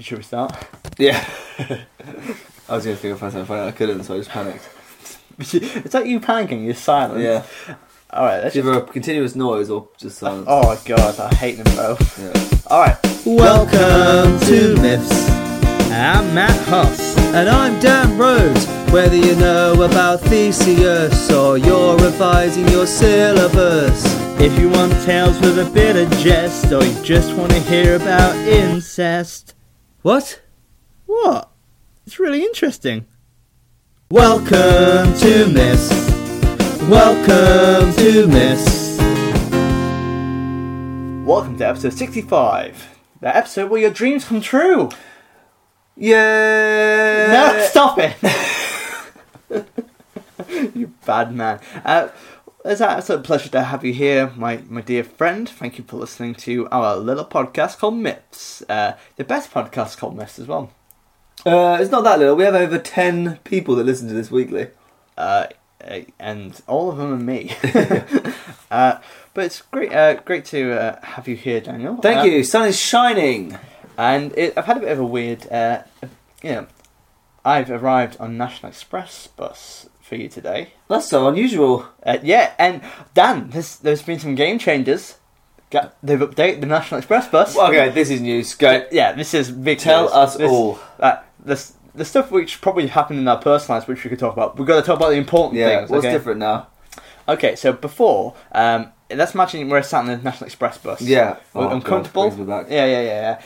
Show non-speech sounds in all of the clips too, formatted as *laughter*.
Should we start? Yeah. *laughs* I was going to figure out something funny, I couldn't, so I just panicked. *laughs* it's like you panicking. You're silent. Yeah. All right. Let's It's either a continuous noise or just silence. Oh my god, I hate them both. Yeah. All right. Welcome to Myths, I'm Matt Huss. and I'm Dan Rhodes. Whether you know about Theseus or you're revising your syllabus, If you want tales with a bit of jest, or you just want to hear about incest, what? what? It's really interesting. Welcome to Myths. Welcome to Myths. Welcome to episode 65. The episode where your dreams come true. Yeah. No, stop it. *laughs* you bad man. Uh, it's an absolute pleasure to have you here, my, my dear friend. Thank you for listening to our little podcast called Myths. Uh, the best podcast called Myths as well. Uh, it's not that little. We have over 10 people that listen to this weekly. Uh, uh, and all of them are me. *laughs* *laughs* uh, but it's great, uh, great to uh, have you here, Daniel. Thank Uh, you. Sun is shining. And it, I've had a bit of a weird, uh, you know, I've arrived on National Express bus for you today. That's so unusual. Uh, yeah, and Dan, there's, there's been some game changes. They've updated the National Express bus. Okay, this is news. Go. yeah, this is big. Tell news. us This- all. Uh, this, the stuff which probably happened in our personal lives, which we could talk about. We've got to talk about the important Yeah, things. what's okay? different now? Okay, so before, um, let's imagine we're sat in the National Express bus. Yeah. Oh, uncomfortable. back. Yeah, yeah, yeah, yeah.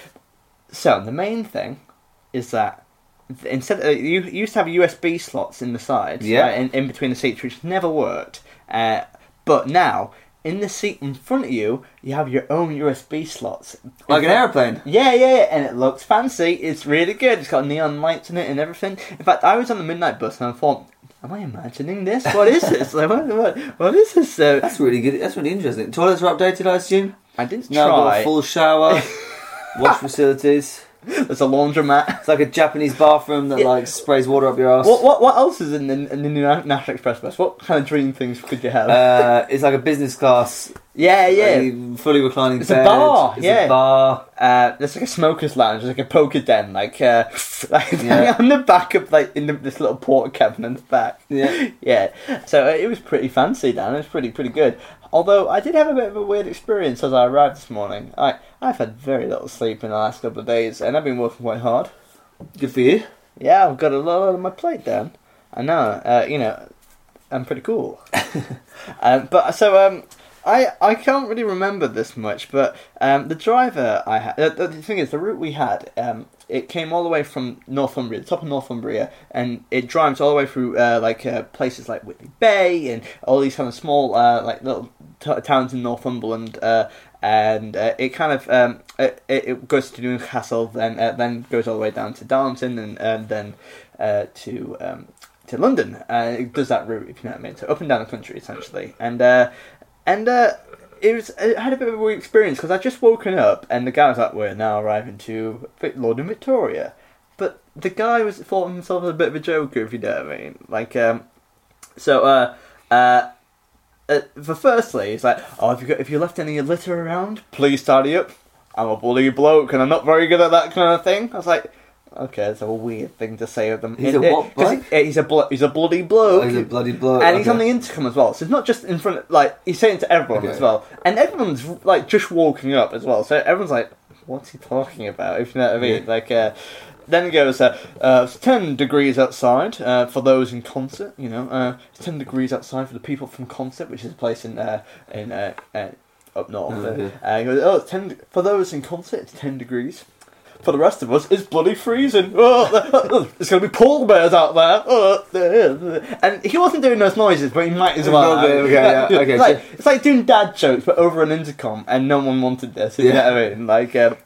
So the main thing is that th- instead of, you used to have USB slots in the sides, Yeah. right, in, in between the seats, which never worked. Uh, but now in the seat in front of you, you have your own USB slots, Like an aeroplane. Yeah, yeah, yeah, and it looks fancy. It's really good. It's got neon lights in it and everything. In fact, I was on the midnight bus and I thought. Am I imagining this? What is this? like, *laughs* what, what, what is this? So That's really good. That's really interesting. Toilets are updated, I assume. I didn't Now got try. a full shower, *laughs* wash facilities. There's a laundromat. It's like a Japanese bathroom that Yeah. like sprays water up your ass. What, what what else is in the, in the new National Express bus? What kind of dream things could you have? Uh, it's like a business class, yeah, yeah. fully reclining It's a bed. bar, It's yeah. a bar. Uh, there's like a smokers lounge. There's like a poker den, like uh, *laughs* like Yeah. on the back of like in the, this little porta cabin in the back. Yeah. *laughs* yeah. So uh, it was pretty fancy, Dan. It was pretty pretty good. Although I did have a bit of a weird experience as I arrived this morning. I I've had very little sleep in the last couple of days, and I've been working quite hard. Good for you. Yeah, I've got a lot on my plate, Dan. I know. Uh, you know, I'm pretty cool. *laughs* um, but so um, I I can't really remember this much, but um, the driver I had. Uh, the the thing is, the route we had, um, it came all the way from Northumbria, the top of Northumbria, and it drives all the way through uh, like uh, places like Whitley Bay and all these kind of small uh, like little t- towns in Northumberland. Uh, and uh, it kind of um, it, it goes to Newcastle, then uh, then goes all the way down to Darlington, and, and then to um, to London. It does that route, if you know what I mean. So up and down the country, essentially. And and uh, it was it had a bit of a weird experience because I just woken up, and the guy was like, "We're now arriving to Vic- London Victoria," but the guy was thought himself a bit of a joker, if you know what I mean. Like, um, so uh, uh, uh, for firstly, it's like, oh, if you got, if you left any litter around, please tidy up. I'm a bully bloke, and I'm not very good at that kind of thing. I was like, okay, that's a weird thing to say of them. He's a It- it- what bloke? he- he's a blo- he's a bloody bloke. Oh, he's a bloody bloke. and he's on the intercom as well, so it's not just in front. Of, like he's saying to everyone Okay. as well, and everyone's like just walking up as well. So everyone's like, "What's he talking about?" If you know what I mean. Yeah. Like, uh, then it goes, uh, uh, "It's ten degrees outside uh, for those in Consett." You know, uh, it's ten degrees outside for the people from Consett, which is a place in uh, in uh, uh, up north. Okay. He goes, "Oh, it's ten for those in Consett. It's ten degrees." For the rest of us, it's bloody freezing. Oh, *laughs* there's going to be polar bears out there. Oh, *laughs* and he wasn't doing those noises, but he might as well. *laughs* Okay, okay, yeah, okay, It's like, it's like doing dad jokes, but over an intercom, and no one wanted this. You Yeah. know what I mean? Like, um,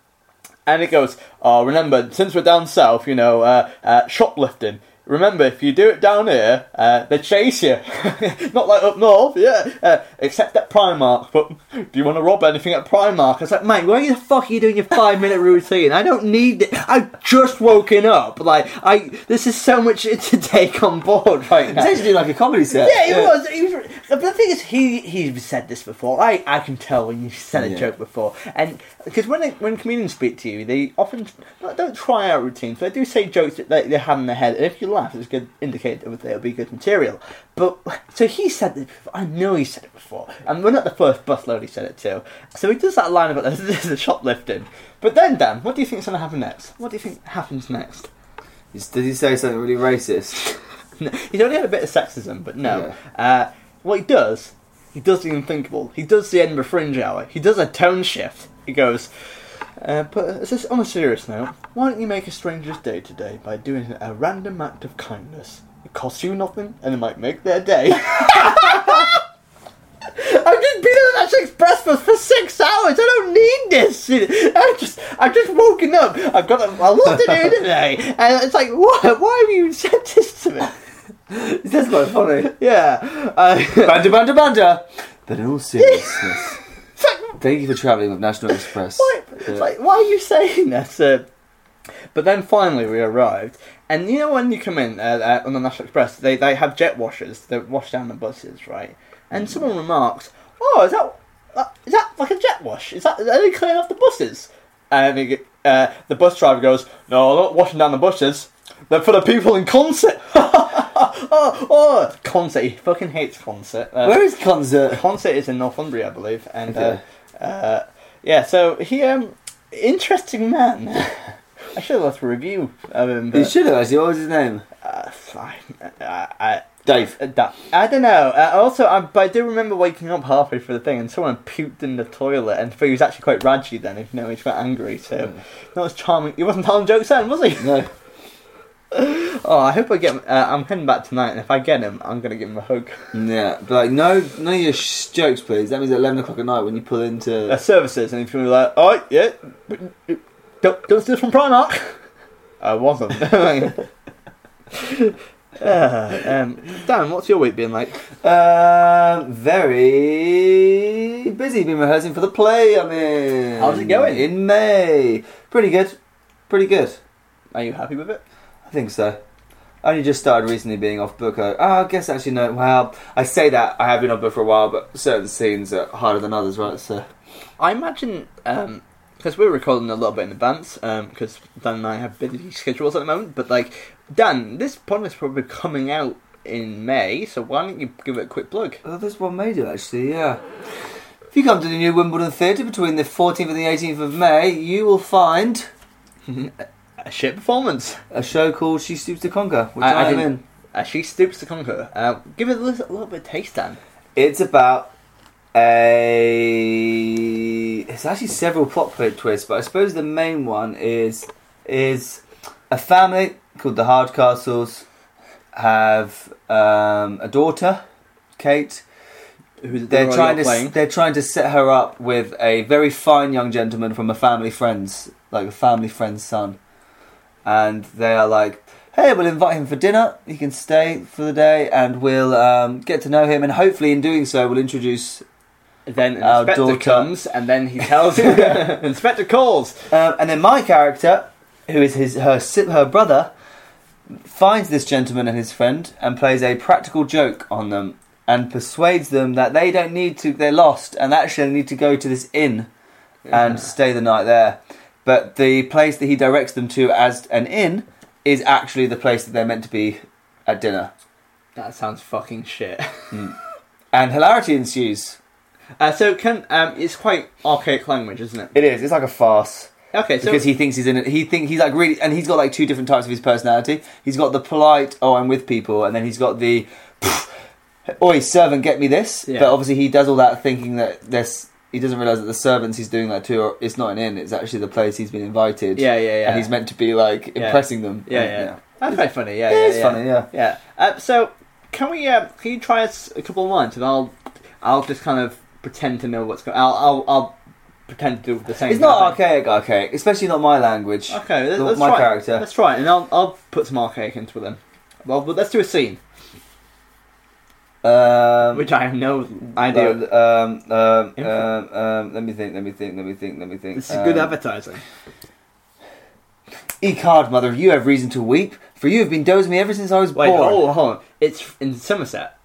and it goes, oh, remember, since we're down south, you know, uh, uh, shoplifting remember, if you do it down here, uh, they chase you. *laughs* Not like up north, yeah. Uh, except at Primark. But *laughs* do you want to rob anything at Primark? I was like, mate, why the fuck are you doing your five minute routine? I don't need it. I've just woken up. Like, I this is so much *laughs* to take on board right now. It's actually like a comedy set. Yeah, he was. He was. But the thing is, he he's said this before. I, I can tell when you said a Yeah. joke before, and because when they, when comedians speak to you, they often not- don't try out routines, but they do say jokes that they, they have in their head. And if you laugh, it's a good indicator that it'll be good material. But so he said this. Before. I know he said it before, and we're not the first busload he said it to. So he does that line about *laughs* this is shoplifting. But then, Dan, what do you think is going to happen next? What do you think happens next? Did he say something really racist? No, *laughs* he's only had a bit of sexism, but no. Uh, what he does, he does the unthinkable. He does the Edinburgh Fringe Hour. He does a tone shift. He goes, uh, but just on a serious note, why don't you make a stranger's day today by doing a random act of kindness? It costs you nothing, and it might make their day. *laughs* I've just been on that Express bus for six hours. I don't need this. I just, I've just woken up. I've got a, a lot to do today, and it's like, what? Why have you said this to me? *laughs* That's quite funny. Yeah. Uh, banter, banter, banter. *laughs* But in all seriousness, thank you for travelling with National Express. *laughs* why, it's like, why are you saying that? Uh, but then finally we arrived, and you know when you come in uh, uh, on the National Express, they, they have jet washers that wash down the buses, right? And someone remarks, "Oh, is that uh, is that like a jet wash? Is that are they clearing off the buses?" And uh, the bus driver goes, "No, I'm not washing down the buses. They're for the people in Consett." *laughs* oh, oh, Consett. He fucking hates Consett. Uh, Where is Consett? Consett is in Northumbria, I believe, and Okay. Uh, uh, yeah. So he, um, interesting man. *laughs* I should have left a review of him. You should have actually. What was his name? uh, I, I, I, Dave. uh, that- I don't know. Uh, also, I, but I do remember waking up halfway through the thing and someone puked in the toilet, and he was actually quite raggy then. If you know, he was quite angry. So that was charming. He wasn't telling jokes then, was he? No. *laughs* Oh, I hope I get. Uh, I'm heading back tonight, and if I get him, I'm gonna give him a hug. Yeah, but like, no, of your sh- jokes, please. That means at 11 o'clock at night when you pull into. uh, services, and if you're like, oh yeah, don't don't steal from Primark. I wasn't. *laughs* uh, um, Dan, what's your week been like? Um, very busy. Been rehearsing for the play I'm in. How's it going? In May. Pretty good. Pretty good. Are you happy with it? I think so. I only just started recently being off book. I, oh, I guess actually no. Well, I say that I have been off book for a while, but certain scenes are harder than others, right? So I imagine um, because we're recording a little bit in advance um, because Dan and I have busy schedules at the moment. But like Dan, this podcast is probably coming out in May, so why don't you give it a quick plug? oh, there's one made it actually. Yeah. If you come to the new Wimbledon Theatre between the 14th and the 18th of May, you will find *laughs* A shit performance. a show called She Stoops to Conquer, which I- I, am didn't- in. Uh, she stoops to conquer. Uh, give it a little, a little bit of taste, Dan. It's about a. It's actually several plot point twists, but I suppose the main one is is a family called the Hardcastles have um, a daughter, Kate. Who's They're trying to playing. they're trying to set her up with a very fine young gentleman from a family friend's like a family friend's son, and they are like, "Hey, we'll invite him for dinner. He can stay for the day, and we'll um, get to know him, and hopefully, in doing so, we'll introduce." Then Our inspector daughter- comes, and then he *laughs* tells *laughs* inspector calls. Um, and then my character, who is his her her brother, finds this gentleman and his friend and plays a practical joke on them and persuades them that they don't need to. They're lost and actually they need to go to this inn and stay the night there. But the place that he directs them to as an inn is actually the place that they're meant to be at dinner. That sounds fucking shit. And hilarity ensues. Uh, so can um, it's quite archaic language, isn't it? It is. It's like a farce. Okay, so because he thinks he's in it. He think he's like really, and he's got like two different types of his personality. He's got the polite, oh, I'm with people, and then he's got the, oi, servant, get me this. Yeah. But obviously, he does all that thinking that this. He doesn't realize that the servants he's doing that to, are, it's not an inn. It's actually the place he's been invited. yeah, yeah, yeah. And he's meant to be like Yeah. impressing them. yeah, And, yeah. That's quite funny. Yeah, Yeah, yeah, yeah. funny, yeah. Yeah. Uh, so can we? Uh, can you try us a couple of lines, and I'll, I'll just kind of pretend to know what's going. I'll, I'll, I'll pretend to do the same. It's not thing. archaic, archaic, especially not my language. Okay, let, The- let's my try. character. Let's try it, and I'll, I'll put some archaic into them. Well, but let's do a scene, Um, which I have no idea. Um, um, um, um, let me think. Let me think. Let me think. Let me think. This is good Um, advertising. E card, mother, you have reason to weep, for you have been dozing me ever since I was Wait, born. on, hold on. It's in Somerset.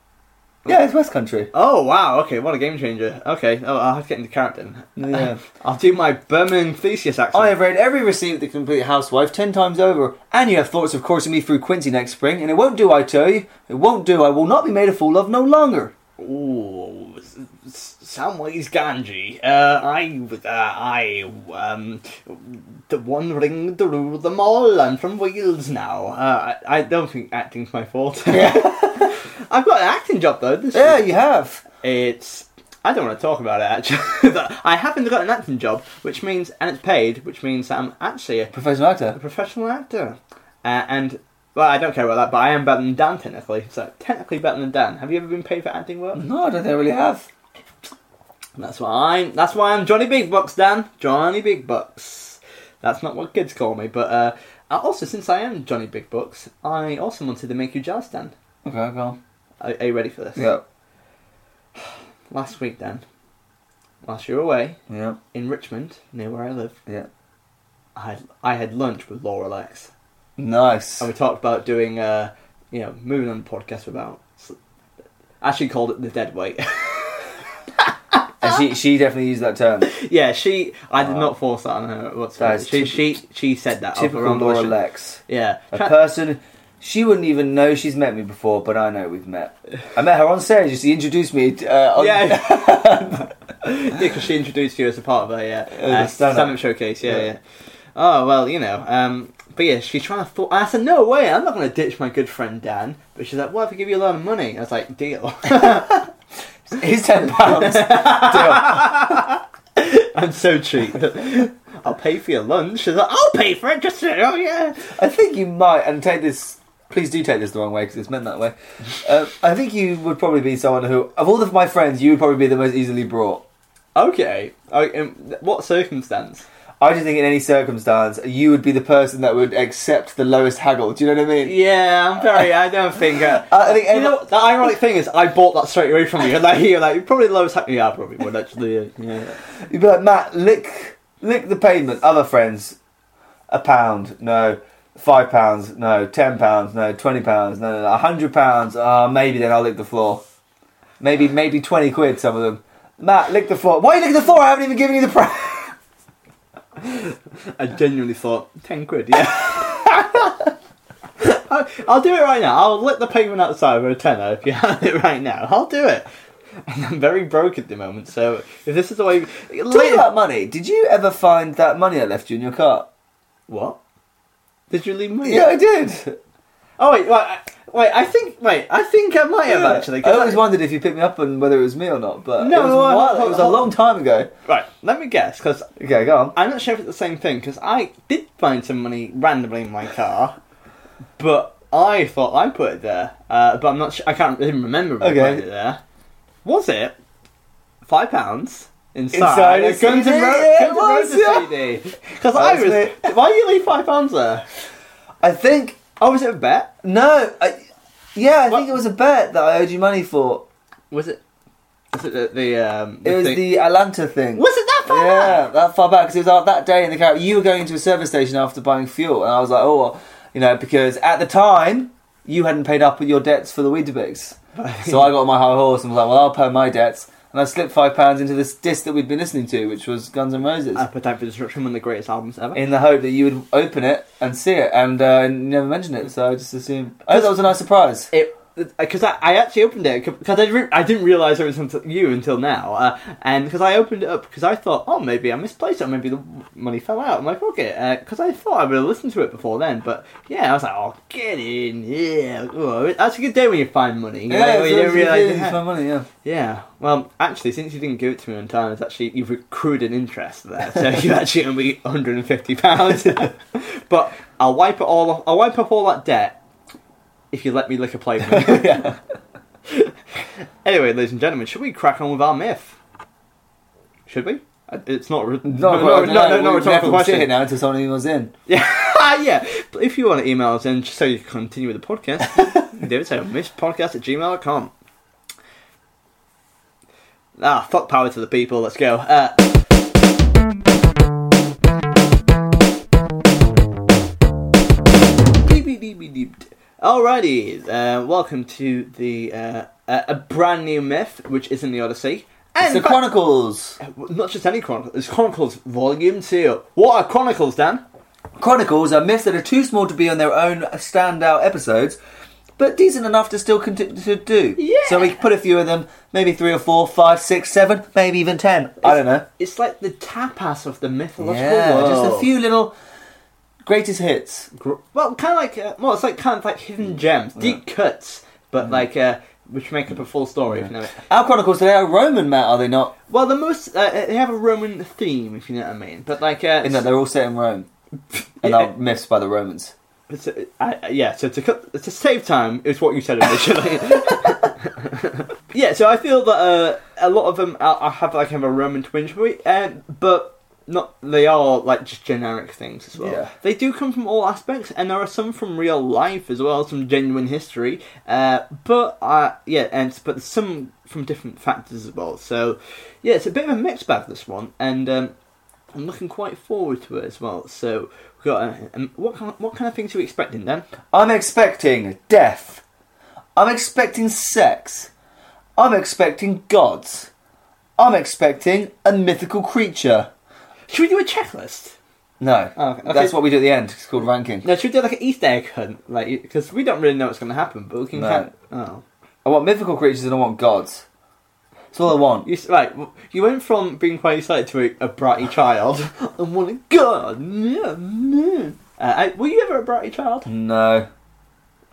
Yeah, it's West Country. Oh wow, okay, what a game changer. Okay, oh, I'll have to get into character. then. Yeah. *laughs* I'll do my Birmingham Theseus accent. I have read every receipt of the complete housewife ten times over, and you have thoughts of coursing me through Quincy next spring, and it won't do, I tell you. It won't do. I will not be made a fool of no longer. Ooh, Samwise Gamgee. Uh, I, uh, I, um, the one ring to rule them all. I'm from Wales now. Uh, I, I don't think acting's my fault. *laughs* *laughs* I've got an acting job though. This Yeah, you have. It's. I don't want to talk about it actually. *laughs* but I happen to got an acting job, which means, and it's paid, which means that I'm actually a, Professional actor. a professional actor. Uh, and well, I don't care about that, but I am better than Dan technically. So technically better than Dan. Have you ever been paid for acting work? No, I don't think I really have. That's why I'm. That's why I'm Johnny Big Bucks, Dan. Johnny Big Bucks. That's not what kids call me, but uh, also since I am Johnny Big Bucks, I also wanted to make you jealous, Dan. Okay, go on. Are, are you ready for this? Yeah. *sighs* Last week, Dan, whilst you were away Yeah. in Richmond, near where I live, Yeah. I had, I had lunch with Laura Lexx, Nice. and we talked about doing, uh, you know, moving on the podcast about. Actually, called it the dead weight. *laughs* And she she definitely used that term. *laughs* yeah, she. I did not force that on her whatsoever. That is She, she she said that. her Typical own Laura volition. Lexx. Yeah. A Tra- person she wouldn't even know she's met me before, but I know we've met. I met her on stage. She introduced me. Uh, on, Yeah. *laughs* yeah, because she introduced you as a part of a yeah Uh, uh, stand-up showcase. Yeah, Yeah. yeah. Oh well, you know. Um, but yeah, she's trying to. Th- I said, no way, I'm not going to ditch my good friend Dan. But she's like, what if I give you a lot of money? I was like, deal. *laughs* He's ten pounds. *laughs* I'm so cheap. I'll pay for your lunch. She's like, I'll pay for it. Just oh yeah. I think you might, and take this. Please do take this the wrong way because it's meant that way. Uh, *laughs* I think you would probably be someone who, of all of my friends, you would probably be the most easily brought. Okay. In what circumstance? I just think in any circumstance, you would be the person that would accept the lowest haggle. Do you know what I mean? Yeah, I'm very. I don't think. Uh, *laughs* I think you know, the ironic thing is, I bought that straight away from you. And Like, you're like, you're probably the lowest. Haggle. Yeah, I probably would actually. Yeah. You'd be like, Matt, lick, lick the pavement. Other friends, a pound, no. Five pounds, no. Ten pounds, no. Twenty pounds, no. no, no. A hundred pounds, uh, maybe then I'll lick the floor. Maybe, maybe twenty quid. Some of them. Matt, lick the floor. Why are you licking the floor? I haven't even given you the price. *laughs* I genuinely thought ten quid. Yeah. *laughs* I'll, I'll do it right now. I'll lick the pavement outside for a tenner if you have it right now. I'll do it. And I'm very broke at the moment, so if this is the way. Talking about money, did you ever find that money I left you in your car? what? Did you leave money? Yeah, I did. Oh wait, wait, I- wait. I think. Wait, I think I might have actually. I always wondered if you picked me up and whether it was me or not, but No, it was, no, a while- no, it was a long time ago. Right. Let me guess, because Okay, go on. I'm not sure if it's the same thing. Because I did find some money randomly in my car, but I thought I put it there. Uh, but I'm not. Sure, I can't even remember if I Okay. put it there. Was it five pounds? Inside, Inside Guns N' CD? Ro- Yeah, Guns N' it was, Roses. CD. Because I was. me. Why did you leave five pounds there? I think Oh, was it a bet? no. I, yeah, I What? think it was a bet that I owed you money for. Was it? Was it the, the um? It was thing- the Atlanta thing. Was it that far? Yeah, back? that far back because it was out that day in the car. You were going to a service station after buying fuel, and I was like, oh, well, you know, because at the time you hadn't paid up with your debts for the Weetabix. *laughs* so I got on my high horse and was like, well, I'll pay my debts, and I slipped five pounds into this disc that we'd been listening to, which was Guns N' Roses, i Appetite for Destruction, one of the greatest albums ever. in the hope that you would open it and see it, and uh, you never mentioned it. So I just assumed. Oh, that was a nice surprise. it because I, I actually opened it because I, re- I didn't realize it was until you until now uh, and because I opened it up because I thought oh maybe I misplaced it or maybe the money fell out I'm like okay because I thought I would have listened to it before then but yeah I was like oh get in yeah oh, that's a good day when you find money you Yeah, when you don't realize you my money. Yeah. yeah well actually since you didn't give it to me on time it's actually you've accrued an interest there so *laughs* you actually owe me 150 pounds *laughs* but I'll wipe it all off, I'll wipe up all that debt if you let me lick a yeah. *laughs* *laughs* Anyway, ladies and gentlemen, should we crack on with our myth? Should we? Uh, It's not. Re- No, no, no, no, no, no, have to sit here now until someone emails in. *laughs* Yeah, yeah, but if you want to email us in just so you can continue with the podcast, do it so misspodcast at gmail.com. Ah, fuck power to the people, let's go. Uh, Alrighty, uh, welcome to the uh, a a brand new myth, which is in the Odyssey. It's And the Chronicles. not just any Chronicles, it's Chronicles Volume 2. What are Chronicles, Dan? Chronicles are myths that are too small to be on their own standout episodes, but decent enough to still continue to do. Yeah. So we put a few of them, maybe three or four, five, six, seven, maybe even ten. I don't know. It's like the tapas of the mythological Yeah, world. just a few little greatest hits. Gr- Well, kind of like, uh, well, it's like kind of like hidden gems, deep cuts, but like, uh, which make up a full story, if you know it. Our Chronicles they are Roman, Matt, are they not? Well, the most, uh, they have a Roman theme, if you know what I mean. But like, uh, In that they're all set in Rome. *laughs* And are myths by the Romans. It's, uh, I, I- yeah, so to cut, to save time is what you said initially. *laughs* *laughs* yeah, so I feel that uh, a lot of them are, are have like have a Roman twinge, to it, uh, but not. They are like just generic things as well. Yeah. They do come from all aspects, and there are some from real life as well, some genuine history. Uh, but uh, yeah, and but some from different factors as well. So yeah, it's a bit of a mixed bag this one, and. Um, I'm looking quite forward to it as well. So we've got uh, um, what kind of, what kind of things are we expecting then? I'm expecting death. I'm expecting sex. I'm expecting gods. I'm expecting a mythical creature. Should we do a checklist? No, Oh, okay. that's what we do at the end. It's called ranking. No, should we do like an Easter egg hunt? Like because we don't really know what's going to happen, but we can. No. Kind oh, I want mythical creatures and I want gods. That's all I want. you right. You went from being quite excited to a, a bratty child *laughs* and wanting God. No, no. Uh, I, were you ever a bratty child? No.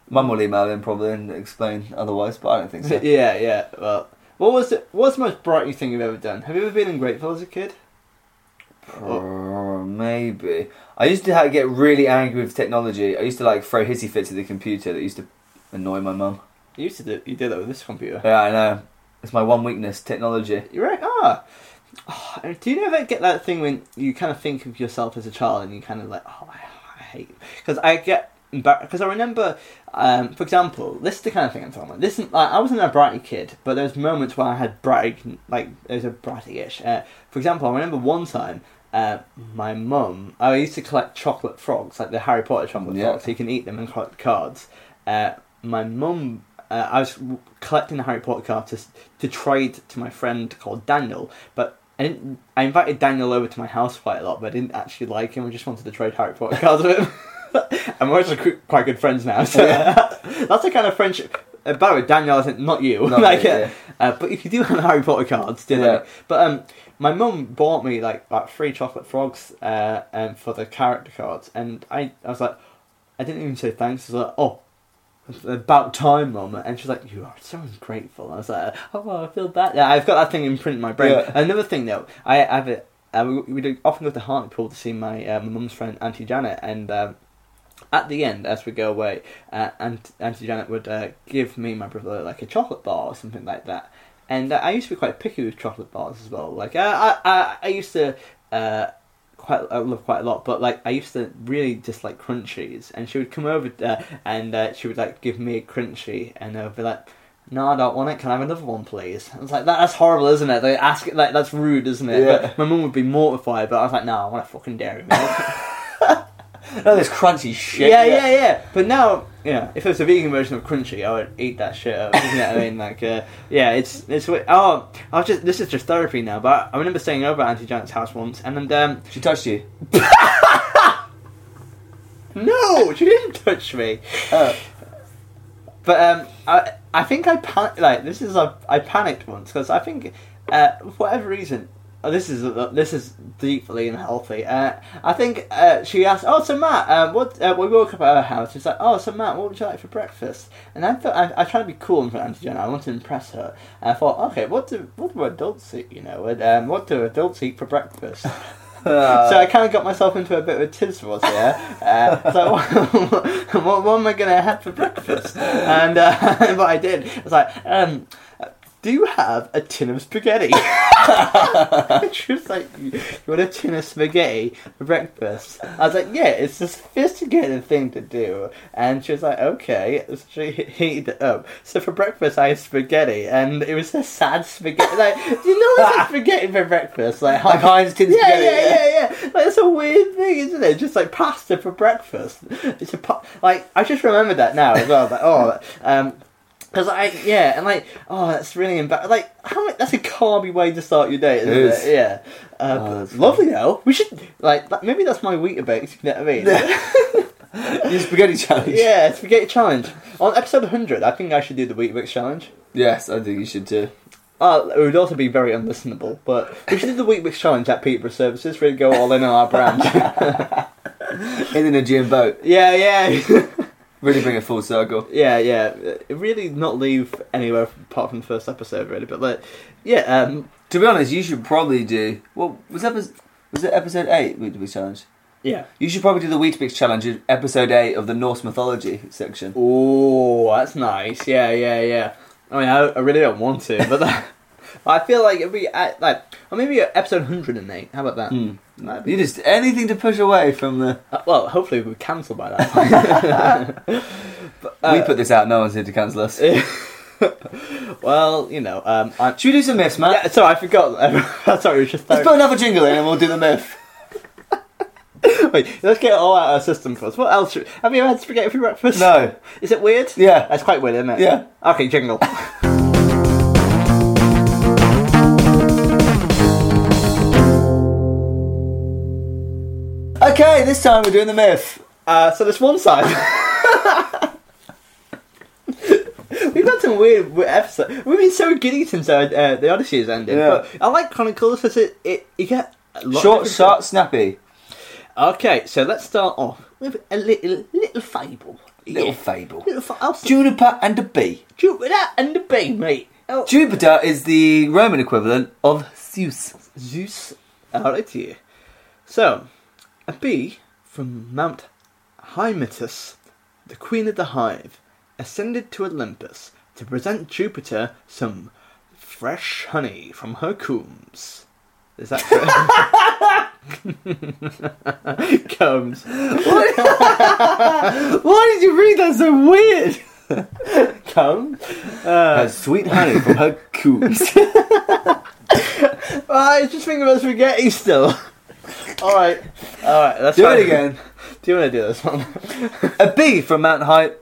Mum will email in probably and explain otherwise, but I don't think so. *laughs* yeah, yeah. Well, what was it? What's the most bratty thing you've ever done? Have you ever been ungrateful as a kid? Uh, maybe. I used to get really angry with technology. I used to like throw hissy fits at the computer that used to annoy my mum. You used to do. You did that with this computer. Yeah, I know. It's my one weakness, technology. You're right. Ah. Oh, do you ever get that thing when you kind of think of yourself as a child and you kind of like, oh, I, I hate because I get because I remember, um, for example, this is the kind of thing I'm talking about. This isn't like I wasn't a bratty kid, but there's moments where I had bratty like there's a bratty-ish. Uh, for example, I remember one time. Uh, my mum, I used to collect chocolate frogs, like the Harry Potter chocolate Yeah. frogs, so you can eat them and collect cards. Uh, my mum, uh, I was collecting the Harry Potter cards to, to trade to my friend called Daniel, but I didn't. I invited Daniel over to my house quite a lot, but I didn't actually like him. I just wanted to trade Harry Potter *laughs* cards with him. *laughs* and we're actually quite good friends now, so *laughs* that's the kind of friendship. Uh, by the way, Daniel isn't not you. Not like, me, uh, yeah. uh, but if you do have Harry Potter cards, do Yeah. But um, my mum bought me like like three chocolate frogs uh, um, for the character cards, and I I was like, I didn't even say thanks. I was like, oh. About time, mum. And she's like, "You are so ungrateful." I was like, "Oh, I feel bad." Yeah, I've got that thing imprinted in my brain. Yeah. Another thing, though, I have it. Uh, we, we do often go to Hartlepool to see my uh, my mum's friend Auntie Janet, and um, at the end, as we go away, uh, Aunt, Auntie Janet would uh, give me and my brother like a chocolate bar or something like that. And uh, I used to be quite picky with chocolate bars as well. Like I, I, I used to uh, quite I love quite a lot, but like I used to really dislike crunchies. And she would come over uh, and uh, she would like give me a Crunchie, and I'd be like. No, I don't want it. Can I have another one, please? I was like, that, that's horrible, isn't it? They ask it like that's rude, isn't it? Yeah. But my mum would be mortified, but I was like, no, I want a fucking dairy milk. *laughs* *laughs* No, this Crunchie shit. Yeah, yeah, yeah. But now, know, if it was a vegan version of Crunchie, I would eat that shit up. You know what I mean? *laughs* Like, uh, yeah, it's it's. Oh, I was just this is just therapy now. But I remember staying over at Auntie Janet's house once, and then um, She touched you. *laughs* no, she didn't touch me. Oh. But um, I I think I pan- like this is a I panicked once because I think uh, for whatever reason. Oh, this is this is deeply unhealthy. Uh, I think uh, she asked, "Oh, so Matt, uh, what?" Uh, we woke up at her house. She's like, "Oh, so Matt, what would you like for breakfast?" And I thought I, I tried to be cool in front of Auntie Janet. I wanted to impress her. And I thought, okay, what do what do adults eat? You know, and, um, what do adults eat for breakfast? Uh, *laughs* so I kind of got myself into a bit of a tiswas here. *laughs* Uh, so *laughs* what, what am I going to have for breakfast? And uh, what I did was like, um, do you have a tin of spaghetti? *laughs* *laughs* she was like, you want a tin of spaghetti for breakfast? I was like, yeah, it's a sophisticated thing to do. And she was like, okay. So she heated it up. So for breakfast, I had spaghetti, and it was a sad spaghetti. Like, do you know what's a *laughs* spaghetti for breakfast? Like, Like Heinz tin yeah, spaghetti, Yeah, yeah. yeah, yeah. Like, it's a weird thing, isn't it? Just like pasta for breakfast. It's a pa- like I just remembered that now as well. Like, oh, um, because I yeah, and like oh, that's really embarrassing. Like how much? That's a carby way to start your day, isn't It it? is. Yeah. Uh, Oh, that's lovely though. We should like that, maybe that's my Weetabix. You know what I mean? *laughs* Your spaghetti challenge. *laughs* yeah, spaghetti challenge on episode 100. I think I should do the Weetabix challenge. Yes, I think you should too. Uh, it would also be very unlistenable, but we should do the Weetabix challenge at Peterborough Services. Really go all in on our brand. *laughs* In a gym boat. yeah, yeah. Really bring it full circle. Yeah, yeah. Really not leave anywhere apart from the first episode, really. But like, yeah, um, To be honest, you should probably do. Well, was episode was it episode eight Weetabix challenge? yeah. You should probably do the Weetabix challenge episode eight of the Norse mythology section. Oh, that's nice. Yeah, yeah, yeah. I mean, I, I really don't want to, but that, I feel like it'd be at, like, or maybe at episode hundred and eight. How about that? That'd be- You just anything to push away from the. uh, well, hopefully we'll cancel by that. *laughs* point. *laughs* but, uh, we put this out. No one's here to cancel us. *laughs* well, you know, um, I'm. Should we do some myths, man? Yeah, sorry, I forgot. sorry, it was just. Let's put another jingle in and we'll do the myth. Wait, let's get it all out of our system first. What else? should- Have you ever had spaghetti for breakfast? No. Is it weird? Yeah. That's quite weird, isn't it? Yeah. Okay, jingle. Okay, this time we're doing the myth. Uh, so there's one side. We've had some weird, weird episodes. We've been so giddy since uh, uh, the Odyssey has ended. Yeah. But I like Chronicles because it, it you get a lot of Short, sharp, snappy. Okay, so let's start off with a little little fable. Little Yeah. fable. Little fa- Juniper and a bee. Jupiter and the bee, mate. Oh, Jupiter is the Roman equivalent of Zeus. Zeus. Alright here. So, a bee from Mount Hymettus, the queen of the hive, ascended to Olympus to present Jupiter some fresh honey from her combs. Is that correct? *laughs* combs. *laughs* Why did you read that so weird? *laughs* Combs? Uh, Her sweet honey from her combs. I just thinking about spaghetti still. Alright. Alright, Let's do it again. *laughs* Do you want to do this one? A bee from Mount Hy...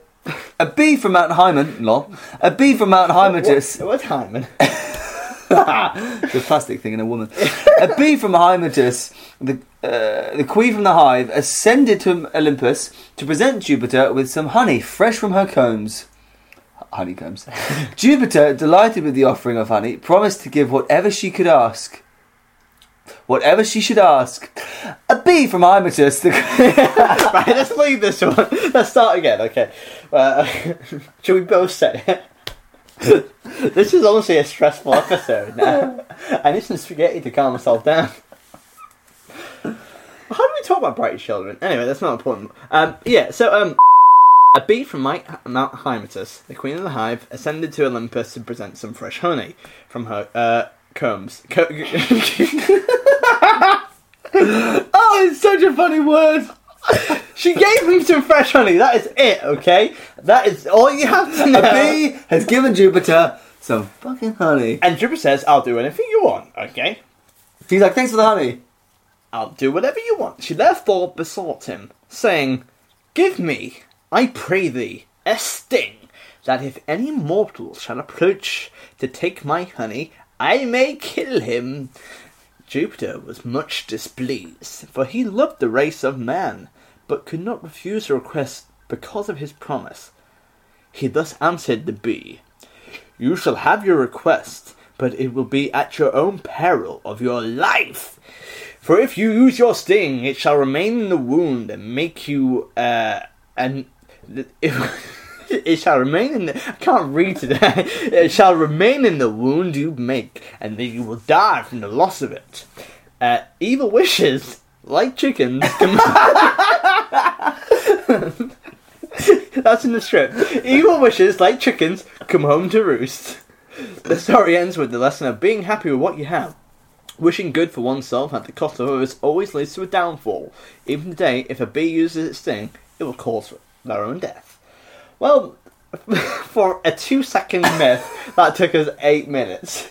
A bee from Mount Hyman, lol. A bee from Mount Hymettus. What, what's Hyman? *laughs* *laughs* the plastic thing in a woman. a bee from Hymettus, the uh, the queen from the hive, ascended to Olympus to present Jupiter with some honey fresh from her combs. Honeycombs. Jupiter, delighted with the offering of honey, promised to give whatever she could ask. Whatever she should ask. A bee from the *laughs* right, let's *laughs* leave this one. Let's start again, okay. Uh, *laughs* should we both say it? this is honestly a stressful episode now. I need some spaghetti to calm myself down. How do we talk about bright children? Anyway, that's not important. Um, yeah, so um, a bee from Mount Mount Hymettus, the queen of the hive, ascended to Olympus to present some fresh honey from her uh, combs. Co- *laughs* Oh, it's such a funny word! She gave me some fresh honey. That is it, okay? That is all you have to know. A bee has given Jupiter some fucking honey. And Jupiter says, I'll do anything you want, okay? He's like, thanks for the honey. I'll do whatever you want. She therefore besought him, saying, Give me, I pray thee, a sting, that if any mortal shall approach to take my honey, I may kill him. Jupiter was much displeased, for he loved the race of man, but could not refuse a request because of his promise. He thus answered the bee, You shall have your request, but it will be at your own peril of your life. For if you use your sting, it shall remain in the wound and make you, uh, and if, *laughs* it shall remain in the, I can't read today, *laughs* it shall remain in the wound you make, and then you will die from the loss of it. Uh, evil wishes, like chickens, *laughs* can... That's in the strip. Evil wishes, like chickens, come home to roost. the story ends with the lesson of being happy with what you have. Wishing good for oneself at the cost of others always leads to a downfall. Even today, if a bee uses its sting, it will cause their own death. Well, *laughs* for a two second myth, that took us eight minutes.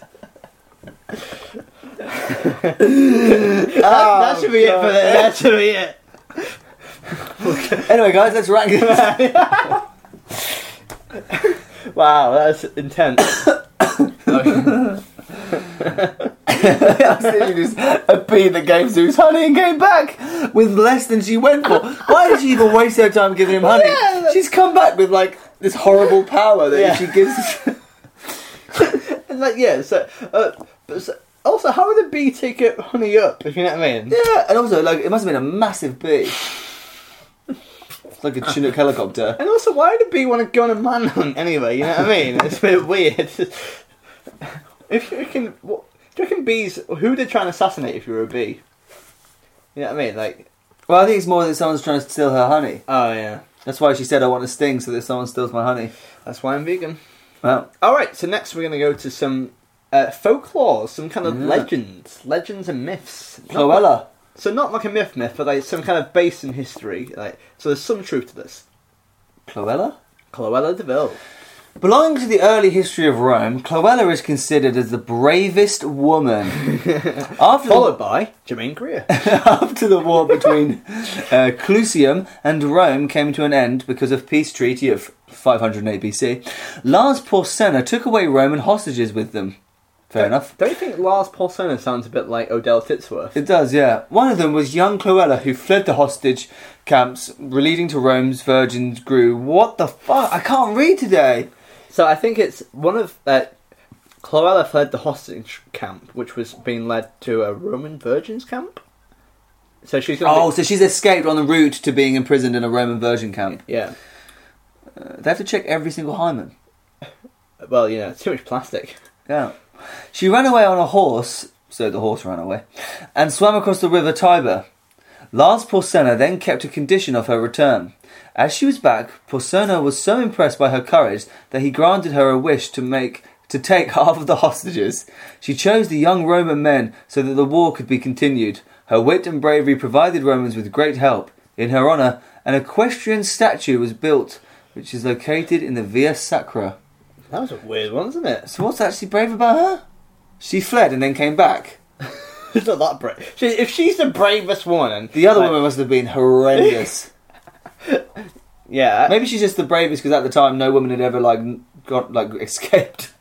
*laughs* that, that oh, should be it for the, that should be it. *laughs* Anyway, guys, let's rank this. Wow, that's intense. *coughs* *laughs* you just a bee that gave Zeus honey and came back with less than she went for. Why did she even waste her time giving him honey? Yeah. She's come back with like this horrible power that Yeah. she gives. *laughs* And like, yeah, so, uh, but so, also, how would a bee take it honey up, if you know what I mean? yeah, and also like it must have been a massive bee. It's like a Chinook helicopter. And also, why would a bee want to go on a manhunt anyway, you know what I mean? It's a bit weird. *laughs* if you can, what, do you reckon bees, who are they trying to assassinate if you were a bee? You know what I mean? Like, Well, I think it's more that someone's trying to steal her honey. oh yeah, That's why she said I want to sting so that someone steals my honey. that's why I'm vegan. Well, Alright, so next we're going to go to some uh, folklore, some kind of Yeah. legends, legends and myths. Not Cloella. So not like a myth myth, but like some kind of base in history. Like so, there's some truth to this. Cloella? Cloella de Vil. Belonging to the early history of Rome, Cloella is considered as the bravest woman. *laughs* After the, Followed by Germaine Greer. *laughs* after the war between uh, Clusium and Rome came to an end because of peace treaty of 508 BC, Lars Porsena took away Roman hostages with them. Fair enough. Don't you think Lars Porsena sounds a bit like Odell Titsworth? It does, yeah. One of them was young Cloella, who fled the hostage camps, leading to Rome's virgins grew. What the fuck? I can't read today. So I think it's one of uh, Cloella fled the hostage camp, which was being led to a Roman virgins camp. So she's gonna Oh, be- so she's escaped on the route to being imprisoned in a Roman virgin camp. yeah. Uh, they have to check every single hymen. *laughs* Well, you know, too much plastic. Yeah. She ran away on a horse, so the horse ran away, and swam across the river Tiber. Lars Porsena then kept a condition of her return. As she was back, Porsena was so impressed by her courage that he granted her a wish to make to take *laughs* half of the hostages. She chose the young Roman men so that the war could be continued. Her wit and bravery provided Romans with great help. In her honour, an equestrian statue was built, which is located in the Via Sacra. That was a weird one, isn't it? So what's actually brave about her? She fled and then came back. *laughs* She's not that brave. She, if she's the bravest one, The other like, woman must have been horrendous. *laughs* yeah, Maybe she's just the bravest because at the time no woman had ever like got like *laughs* escaped.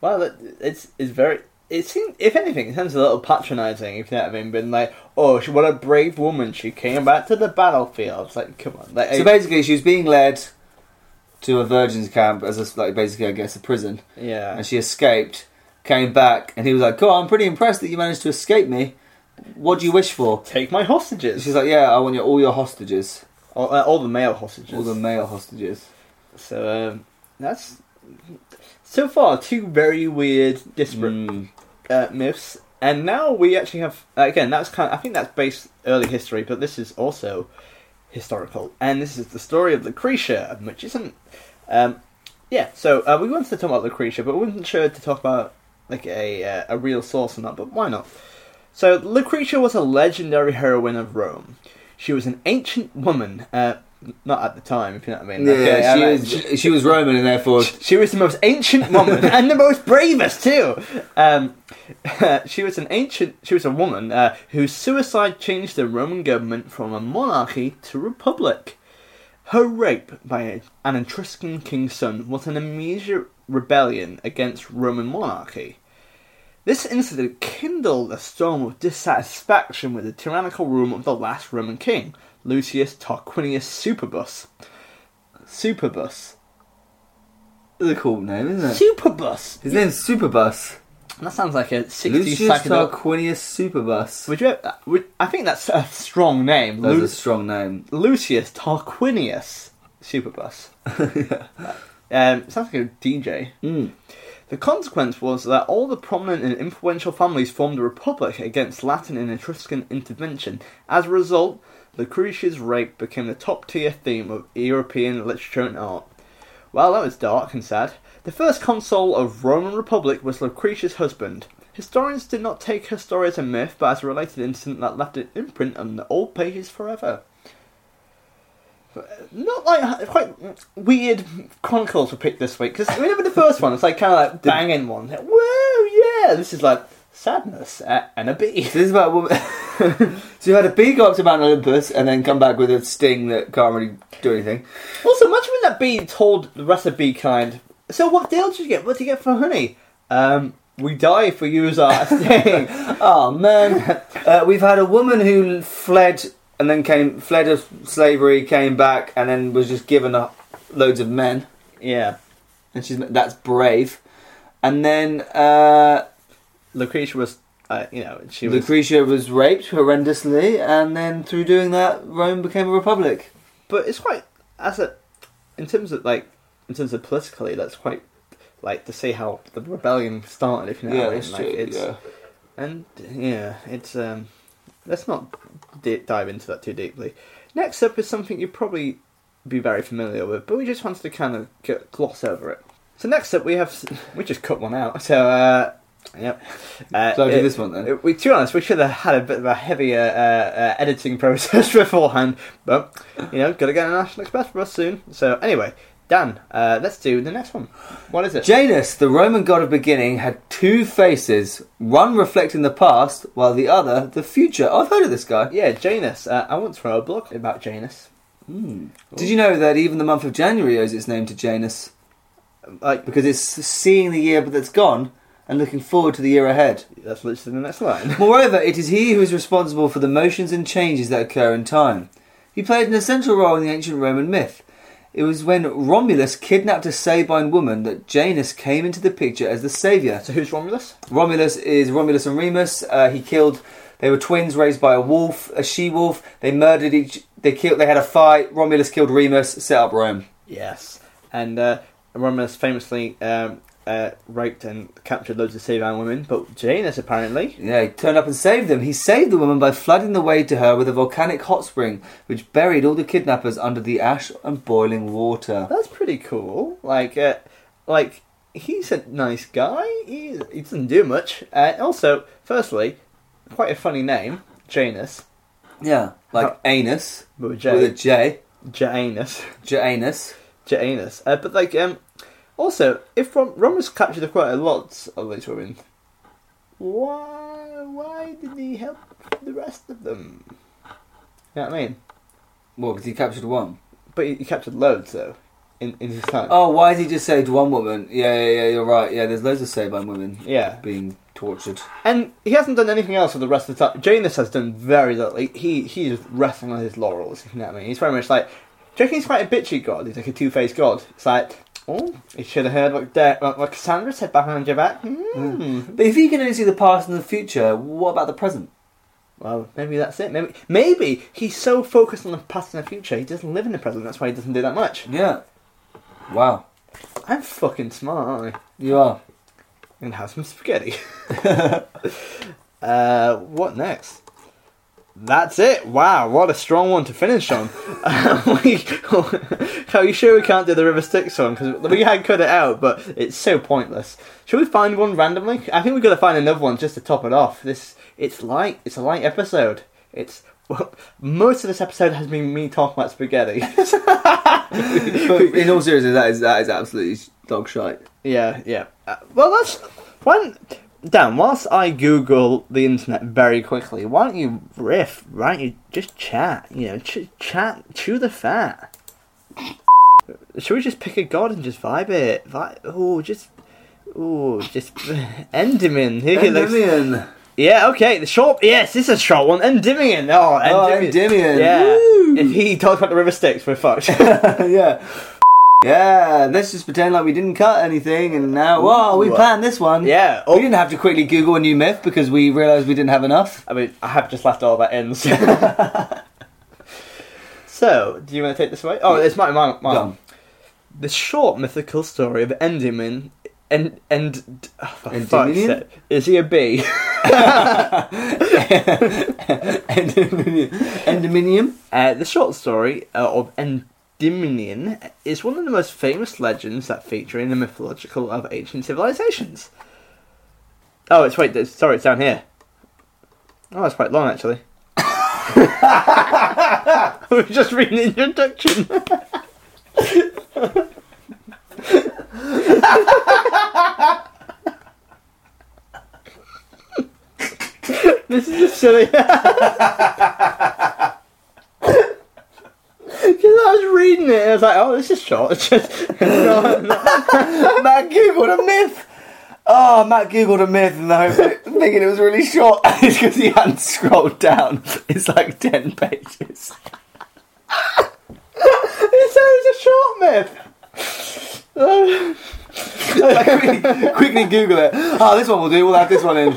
Well, it's it's very. It seems, if anything, it sounds a little patronising. If you know what I mean, been like, oh, she what a brave woman. She came back to the battlefield. It's like, come on, like, So basically, she was being led to a virgin's camp as a, like basically I guess a prison, yeah. and she escaped, came back, and he was like, "Cool, I'm pretty impressed that you managed to escape me. What do you wish for?" Take my hostages. She's like, "Yeah, I want your, all your hostages, all, uh, all the male hostages. all the male hostages." So um, that's so far two very weird, disparate Mm. uh, myths, and now we actually have uh, again. That's kind. Of, I think that's based early history, but this is also historical, and this is the story of Lucretia, which isn't. Um, yeah, so uh, we wanted to talk about Lucretia, but we wasn't sure to talk about like a uh, a real source or not. But why not? So Lucretia was a legendary heroine of Rome. She was an ancient woman. Uh, not at the time, if you know what I mean. Yeah, Okay, she, uh, was, she, she was Roman, and therefore *laughs* she was the most ancient woman *laughs* and the most bravest too. Um, *laughs* she was an ancient. She was a woman uh, whose suicide changed the Roman government from a monarchy to republic. Her rape by an Etruscan king's son was an immediate rebellion against Roman monarchy. This incident kindled a storm of dissatisfaction with the tyrannical rule of the last Roman king, Lucius Tarquinius Superbus. Superbus. That's a cool name, isn't it? Superbus. His name's Superbus. That sounds like a 60s Lucius psychedelic. Tarquinius Superbus. Would you? uh, Would, I think that's a strong name. That's Lu- a strong name. Lucius Tarquinius Superbus. *laughs* um, sounds like a DJ. Mm. The consequence was that all the prominent and influential families formed a republic against Latin and Etruscan intervention. As a result, Lucretia's rape became the top tier theme of European literature and art. Well, that was dark and sad. The first consul of Roman Republic was Lucretia's husband. Historians did not take her story as a myth, but as a related incident that left an imprint on the old pages forever. Not like quite weird chronicles were picked this week because remember the first one? It's like kind of like banging one. Whoa, yeah! This is like sadness uh, and a bee. So this is about a woman. *laughs* so you had a bee go up to Mount Olympus and then come back with a sting that can't really do anything. Also, imagine when that bee told the rest of bee kind, "So what deal did you get? What did you get for honey? Um, we die if we use our *laughs* sting." *laughs* Oh man, uh, we've had a woman who fled and then came fled of slavery, came back, and then was just given up loads of men, yeah, and she's that's brave. And then uh, Lucretia was, uh, you know, she was. Lucretia was raped horrendously, and then through doing that, Rome became a republic. But it's quite as a, in terms of like, in terms of politically, that's quite like to see how the rebellion started. If you know what I mean. like, it's, yeah. And yeah, it's um, let's not di- dive into that too deeply. Next up is something you'd probably be very familiar with, but we just wanted to kind of get, gloss over it. So next up we have *laughs* we just cut one out. So uh, yep. Uh, So I'll do it- this one then. it- we, to be honest, we should have had a bit of a heavier uh, uh, editing *laughs* process beforehand, but you know, gotta get a National Express for us soon. So anyway, Dan, uh, let's do the next one. What is it? Janus, the Roman god of beginning, had two faces, one reflecting the past, while the other the future. Oh, I've heard of this guy. yeah, Janus. Uh, I once wrote a blog about Janus. Did you know that even the month of January owes its name to Janus? Like Because it's seeing the year that's gone and looking forward to the year ahead. that's literally the next line. *laughs* Moreover, it is he who is responsible for the motions and changes that occur in time. He played an essential role in the ancient Roman myth. It was when Romulus kidnapped a Sabine woman that Janus came into the picture as the saviour. So who's Romulus? Romulus is Romulus and Remus. Uh, he killed. They were twins raised by a wolf, a she wolf. They murdered each. They killed. They had a fight. Romulus killed Remus. Set up Rome. Yes, and uh, Romulus famously um, uh, raped and captured loads of Sabine women, but Janus apparently. Yeah, he turned up and saved them. He saved the woman by flooding the way to her with a volcanic hot spring, which buried all the kidnappers under the ash and boiling water. That's pretty cool. Like, uh, like he's a nice guy. He, he doesn't do much. Uh, also, firstly, quite a funny name, Janus, Yeah, like How- anus but with with J, a J. Janus, Janus. Janus. Uh, but like, um, also, if Rom- Romulus captured quite a lot of these women, why, why did he help the rest of them? You know what I mean? Well, because he captured one. But he, he captured loads though, in in his time. Oh, why did he just saved one woman? Yeah, yeah, yeah. You're right. Yeah, there's loads of Sabine women Yeah, being tortured. and he hasn't done anything else for the rest of the time. Janus has done very little. He he he's resting on his laurels. You know what I mean? He's very much like. Do you reckon he's quite a bitchy god? He's like a two-faced god. It's like, oh, he should have heard what, De- what, what Cassandra said behind your back. Hmm. But if he can only see the past and the future, what about the present? Well, maybe that's it. Maybe maybe he's so focused on the past and the future, he doesn't live in the present. That's why he doesn't do that much. Yeah. Wow. I'm fucking smart, aren't I? You are. and have some spaghetti. *laughs* *laughs* uh, what next? That's it. Wow, what a strong one to finish on. *laughs* *laughs* Are you sure we can't do the River Styx one? Because we had cut it out, but it's so pointless. Should we find one randomly? I think we've got to find another one just to top it off. This it's light. It's a light episode. It's well, most of this episode has been me talking about spaghetti. *laughs* in all seriousness, that is that is absolutely dog shite. Yeah, yeah. Uh, well, that's one. Dan, whilst I Google the internet very quickly, why don't you riff? Why don't you just chat? You know, ch- chat, chew the fat. Should we just pick a god and just vibe it? Vi- oh, just, oh, just *laughs* Endymion. Here, looks- Endymion. Yeah, okay. The short. Yes, this is a short one. Endymion. Oh, Oh, Endymion. Endymion. Yeah. Woo. If he talks about the river Styx, we're fucked. *laughs* yeah. Yeah, let's just pretend like we didn't cut anything, and now, whoa, we Ooh. planned this one. yeah. We Oh, didn't have to quickly Google a new myth because we realised we didn't have enough. I mean, I have just left all that in. So, So, do you want to take this away? Oh, it's my my, my Go on. The short mythical story of Endymion. And and oh, for fuck's Endymion? sake, is he a bee? *laughs* Endominium. Endominium? *laughs* Uh, the short story uh, of en- Endymion is one of the most famous legends that feature in the mythological of ancient civilizations. Oh, it's wait. it's- Sorry, it's down here. Oh, it's quite long actually. *laughs* We're just reading the introduction. *laughs* this is just silly. *laughs* Because I was reading it, I was like, "Oh, this is short." *laughs* It's just no, *laughs* no. Matt googled a myth. Oh, Matt googled a myth and I thinking it was really short. *laughs* it's because he hadn't scrolled down. It's like ten pages. it it a short myth. Quickly, quickly Google it. Oh, this one will do. We'll have this one in.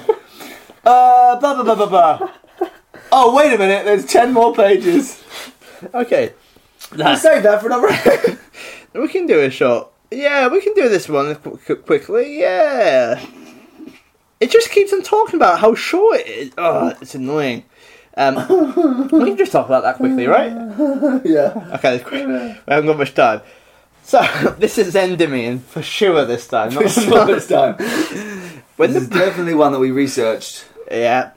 Uh, blah blah blah blah blah. Oh, wait a minute. There's ten more pages. okay, We'll save that for another. *laughs* we can do a shot. Yeah, we can do this one qu- qu- quickly. Yeah. It just keeps on talking about how short it is. Oh, it's annoying. Um, we can just talk about that quickly, right? *laughs* yeah. Okay, quick. we haven't got much time. So *laughs* this is Endymion for sure this time. Not, this time. when This is the definitely one that we researched. yeah,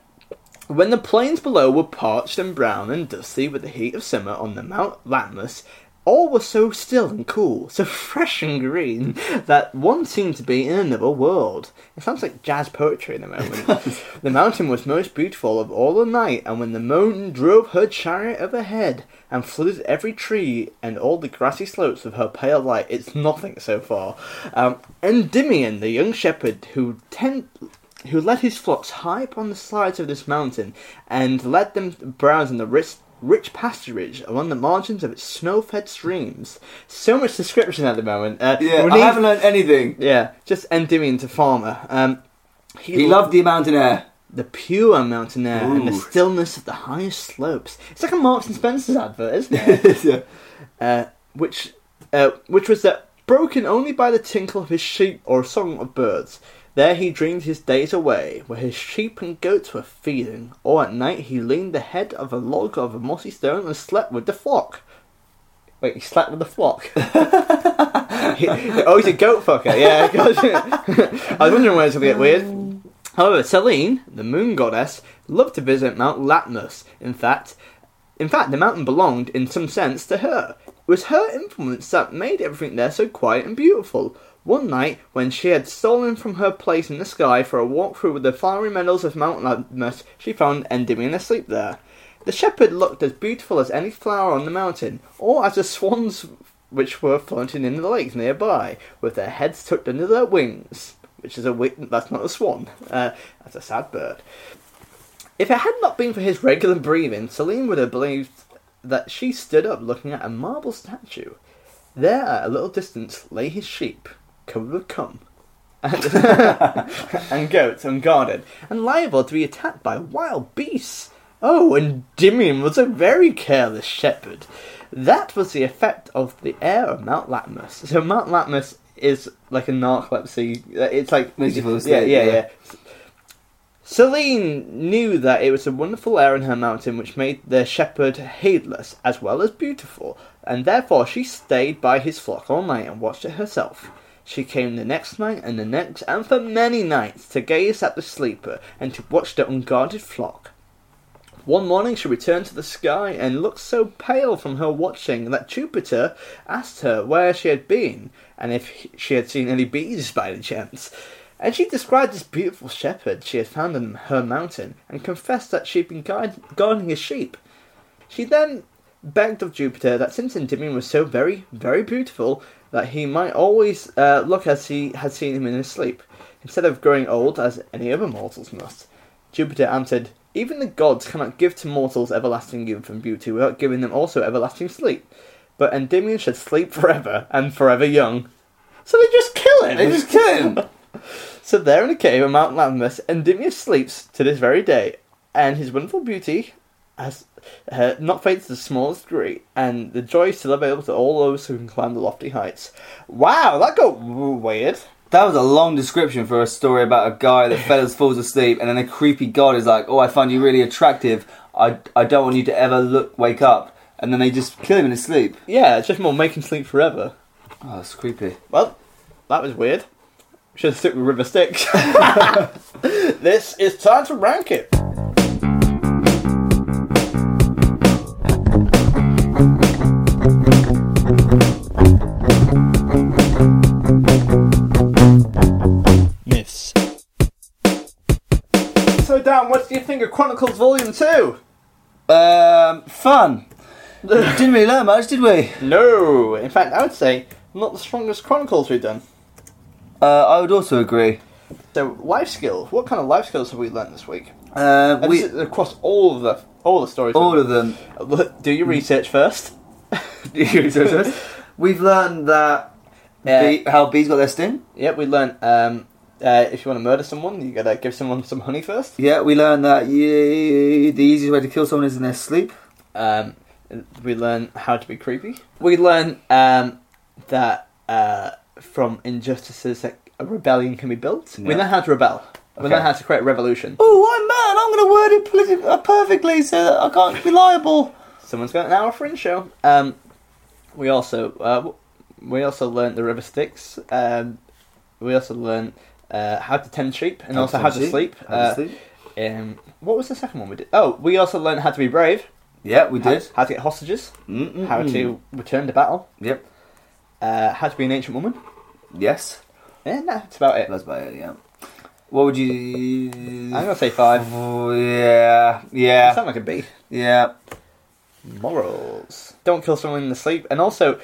when the plains below were parched and brown and dusty with the heat of summer on the Mount Latmus, all was so still and cool, so fresh and green that one seemed to be in another world. It sounds like jazz poetry in a *laughs* moment. the mountain was most beautiful of all the night, and when the moon drove her chariot overhead and flooded every tree and all the grassy slopes with her pale light, it's nothing so far. Um, Endymion, the young shepherd who tend who led his flocks high up on the sides of this mountain and led them browse in the rich, rich pasturage along the margins of its snow-fed streams. So much description at the moment. Uh, Yeah, we I need- haven't learned anything. yeah, just Endymion to farmer. Um, He loved the mountain air. the pure mountain air and the stillness of the highest slopes. It's like a Marks and Spencer's advert, isn't it? *laughs* yeah. uh, which uh, which was that broken only by the tinkle of his sheep or a song of birds. There he dreamed his days away, where his sheep and goats were feeding, or at night he leaned the head of a log of a mossy stone and slept with the flock. Wait, he slept with the flock. *laughs* He- oh, he's a goat fucker. Yeah, *laughs* I was wondering where it's gonna get weird. However, Selene, the moon goddess, loved to visit Mount Latmus. In fact, in fact, the mountain belonged, in some sense, to her. It was her influence that made everything there so quiet and beautiful. One night, when she had stolen from her place in the sky for a walk through the flowery meadows of Mount Latmus, she found Endymion asleep there. The shepherd looked as beautiful as any flower on the mountain, or as the swans which were floating in the lake nearby, with their heads tucked under their wings. Which is a wi- that's not a swan. Uh, that's a sad bird. If it had not been for his regular breathing, Selene would have believed that she stood up looking at a marble statue. There, at a little distance, lay his sheep, covered with cum, and, *laughs* and goats unguarded, and liable to be attacked by wild beasts. Oh, and Endymion was a very careless shepherd. That was the effect of the air of Mount Latmus. So Mount Latmus is like a narcolepsy. uh, It's like Makes you fall yeah, yeah, yeah. yeah. Selene knew that it was a wonderful air in her mountain which made the shepherd heedless as well as beautiful, and therefore she stayed by his flock all night and watched it herself. She came the next night and the next, and for many nights, to gaze at the sleeper and to watch the unguarded flock. One morning she returned to the sky and looked so pale from her watching that Jupiter asked her where she had been and if she had seen any bees by any chance. And she described this beautiful shepherd she had found on her mountain and confessed that she had been guarding his sheep. She then begged of Jupiter that since Endymion was so very, very beautiful, that he might always uh, look as he had seen him in his sleep, instead of growing old as any other mortals must. Jupiter answered, Even the gods cannot give to mortals everlasting youth and beauty without giving them also everlasting sleep. But Endymion should sleep forever and forever young. So they just kill him! They just kill him. *laughs* So there in a cave on Mount Latmus, Endymion sleeps to this very day, and his wonderful beauty has uh, not faded to the smallest degree, and the joy is still available to all those who can climb the lofty heights. Wow, that got weird. That was a long description for a story about a guy that fell falls asleep, and then a creepy god is like, "Oh, I find you really attractive. I, I don't want you to ever look wake up." and then they just kill him in his sleep. Yeah, it's just more make him sleep forever. Oh, it's creepy. Well, that was weird. Should have stuck with River Styx. *laughs* *laughs* this is time to rank it. Dan, what do you think of Chronicles Volume 2? Um, fun. *laughs* Didn't really learn much, did we? No, in fact, I would say not the strongest Chronicles we've done. Uh, I would also agree. So, life skills. What kind of life skills have we learned this week? Uh, And we this is across all of the all the stories. all of them. *laughs* Do your research first. *laughs* We've learned that Yeah. bee, how bees got their sting. Yep, we learned um, uh, if you want to murder someone, you gotta give someone some honey first. Yeah, we learned that you, the easiest way to kill someone is in their sleep. Um, we learn how to be creepy. We learn um, that uh, from injustices that a rebellion can be built. We Yeah. learn how to rebel. We Okay. learn how to create a revolution. Oh, I'm man. I'm going to word it politi- uh, perfectly so that I can't be liable. Someone's got an hour fringe show. Um, we also uh, we also learned the river Styx. Um, we also learned uh, how to tend sheep and also how to sleep. How to Uh, sleep. um, what was the second one we did? Oh, we also learned how to be brave. Yeah, we How, did. how to get hostages. Mm-mm-mm. How to return to battle. Yep. Uh, how to be an ancient woman. Yes. Yeah, no, that's about it. That's about it. Yeah. What would you? I'm gonna say five. Oh, yeah. You Yeah. sound like a B. Yeah. Morals. Don't kill someone in the sleep. And also,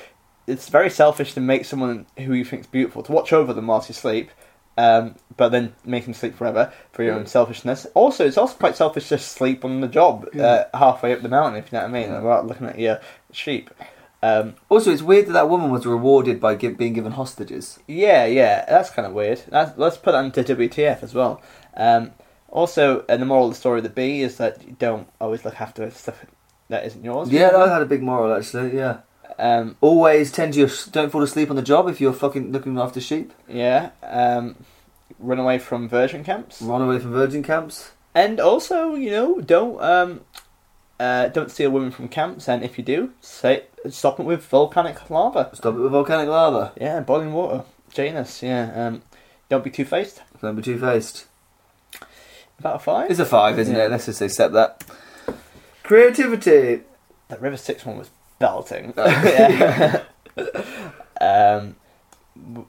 it's very selfish to make someone who you think's beautiful to watch over them whilst you sleep, um, but then make them sleep forever for your own selfishness. Also, it's also quite selfish to sleep on the job uh, halfway up the mountain, if you know what I mean, Yeah. without looking at your sheep. Um, Also, it's weird that that woman was rewarded by give, being given hostages. yeah, yeah, that's kind of weird. That's, let's put that into WTF as well. Um, also, and the moral of the story of the bee is that you don't always look after stuff that isn't yours. Yeah, that had a big moral actually. Yeah. Um, Always tend to your, don't fall asleep on the job if you're fucking looking after sheep. Yeah. Um, run away from virgin camps, Run away from virgin camps. and also, you know, don't um, uh, don't steal women from camps. And if you do, say stop it with volcanic lava. Stop it with volcanic lava. Yeah, boiling water. Janus. Yeah. Um, don't be two faced. Don't be two faced. About a five. It's a five, isn't Yeah. it? Let's just accept that. Creativity. That River Styx one was belting. Oh. *laughs* Um.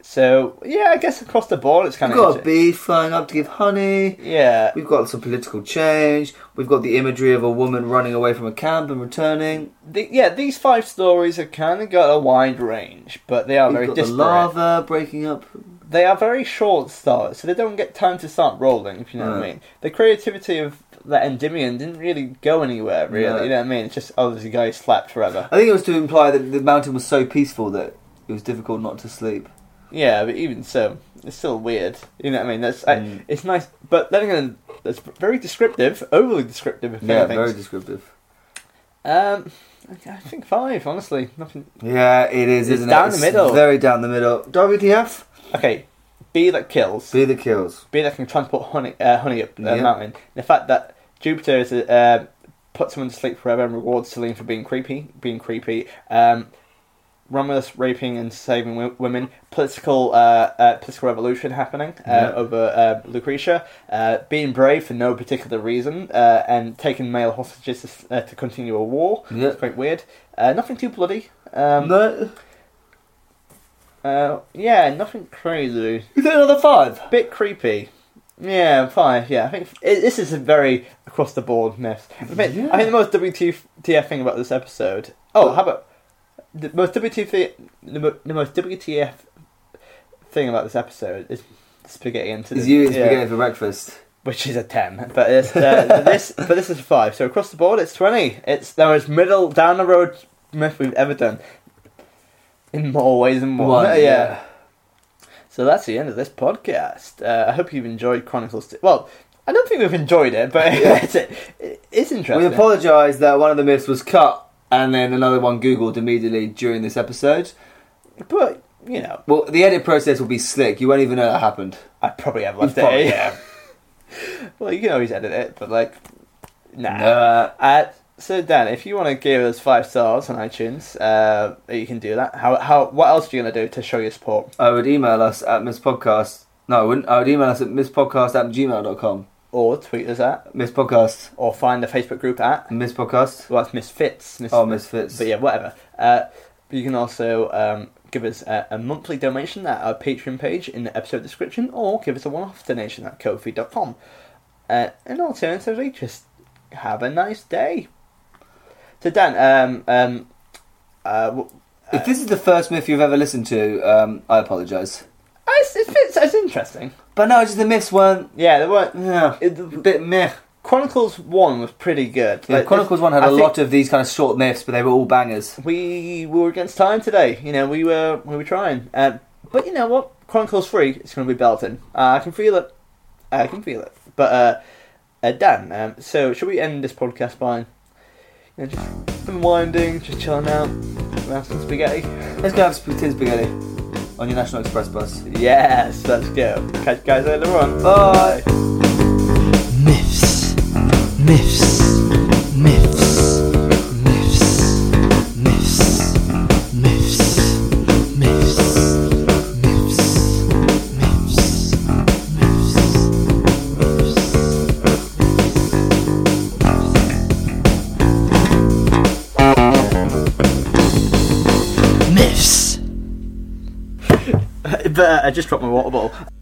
So yeah, I guess across the board it's kind We've got a bee flying up to give honey. yeah. We've got some political change. We've got the imagery of a woman running away from a camp and returning. The, yeah, these five stories have kind of got a wide range, but they are We've very got the disparate. lava breaking up. they are very short starts, so they don't get time to start rolling, if you know what I mean. The creativity of that Endymion didn't really go anywhere, really, No. you know what I mean? It's just, oh, there's a guy who slept forever. I think it was to imply that the mountain was so peaceful that it was difficult not to sleep. Yeah, but even so, it's still weird, you know what I mean? That's I, Mm. It's nice, but then again, that's very descriptive, overly descriptive, if Yeah, very descriptive. Um, I I think five, honestly. Nothing. Yeah, it is, It's isn't down it? the middle. Very down the middle. WTF? Okay, bee that kills. Bee that kills. Bee that can transport honey, uh, honey up the Yeah. mountain. The fact that Jupiter is a, uh, puts someone to sleep forever and rewards Selene for being creepy, being creepy. Um, Romulus raping and saving w- women. Political, uh, uh, political revolution happening uh, Yeah. over uh, Lucretia. Uh, being brave for no particular reason uh, and taking male hostages to, uh, to continue a war. Yeah. It's quite weird. Uh, nothing too bloody. Um, no. Uh, yeah, nothing crazy. Is that another five? Bit creepy. Yeah, five. Yeah, I think it, this is a very across the board myth. I, mean, Yeah. I think the most WTF thing about this episode. Oh, how about the most WTF? The, the most WTF thing about this episode is spaghetti into Is you yeah, spaghetti for breakfast? which is a ten. But it's, uh, this, but this is a five. So across the board, it's twenty. It's the most middle down the road myth we've ever done. In more ways than one. One, yeah. So that's the end of this podcast. Uh, I hope you've enjoyed Chronicles. well, I don't think we've enjoyed it, but *laughs* it's, it's We apologise that one of the myths was cut and then another one googled immediately during this episode. but you know, Well, the edit process will be slick. You won't even know that happened. I probably have left probably- it. Yeah. *laughs* well, you can always edit it, but like, nah. Nah. Uh, So Dan, if you want to give us five stars on iTunes, uh, you can do that. How how what else are you gonna do to show your support? I would email us at misspodcast. No, I wouldn't. I would email us at misspodcast at gmail.com. Or tweet us at, Misspodcast. or find the Facebook group at. Misspodcast. Well, that's Misfits. Mis- Oh, Misfits. But yeah, whatever. Uh, you can also um, give us a, a monthly donation at our Patreon page in the episode description, or give us a one-off donation at Ko-fi.com. Uh, and alternatively, just have a nice day. So Dan, um, um, uh, If this is the first myth you've ever listened to, um, I apologise. it's, it's, it's, interesting. But no, just the myths weren't. Yeah, there weren't. Yeah, It, a bit meh. Chronicles One was pretty good. Yeah, Like, Chronicles One had I a lot of these kind of short myths, but they were all bangers. we we were against time today. You know, we were we were trying. Um, but you know what? Chronicles Three is going to be belting. Uh, I can feel it. I can feel it. But uh, uh, Dan, um, so should we end this podcast by you know just unwinding, just chilling out, have some spaghetti? Let's go have some spaghetti on your National Express bus. Yes, let's go. Catch you guys later on. Bye. Myths, myths, I just dropped my water bottle.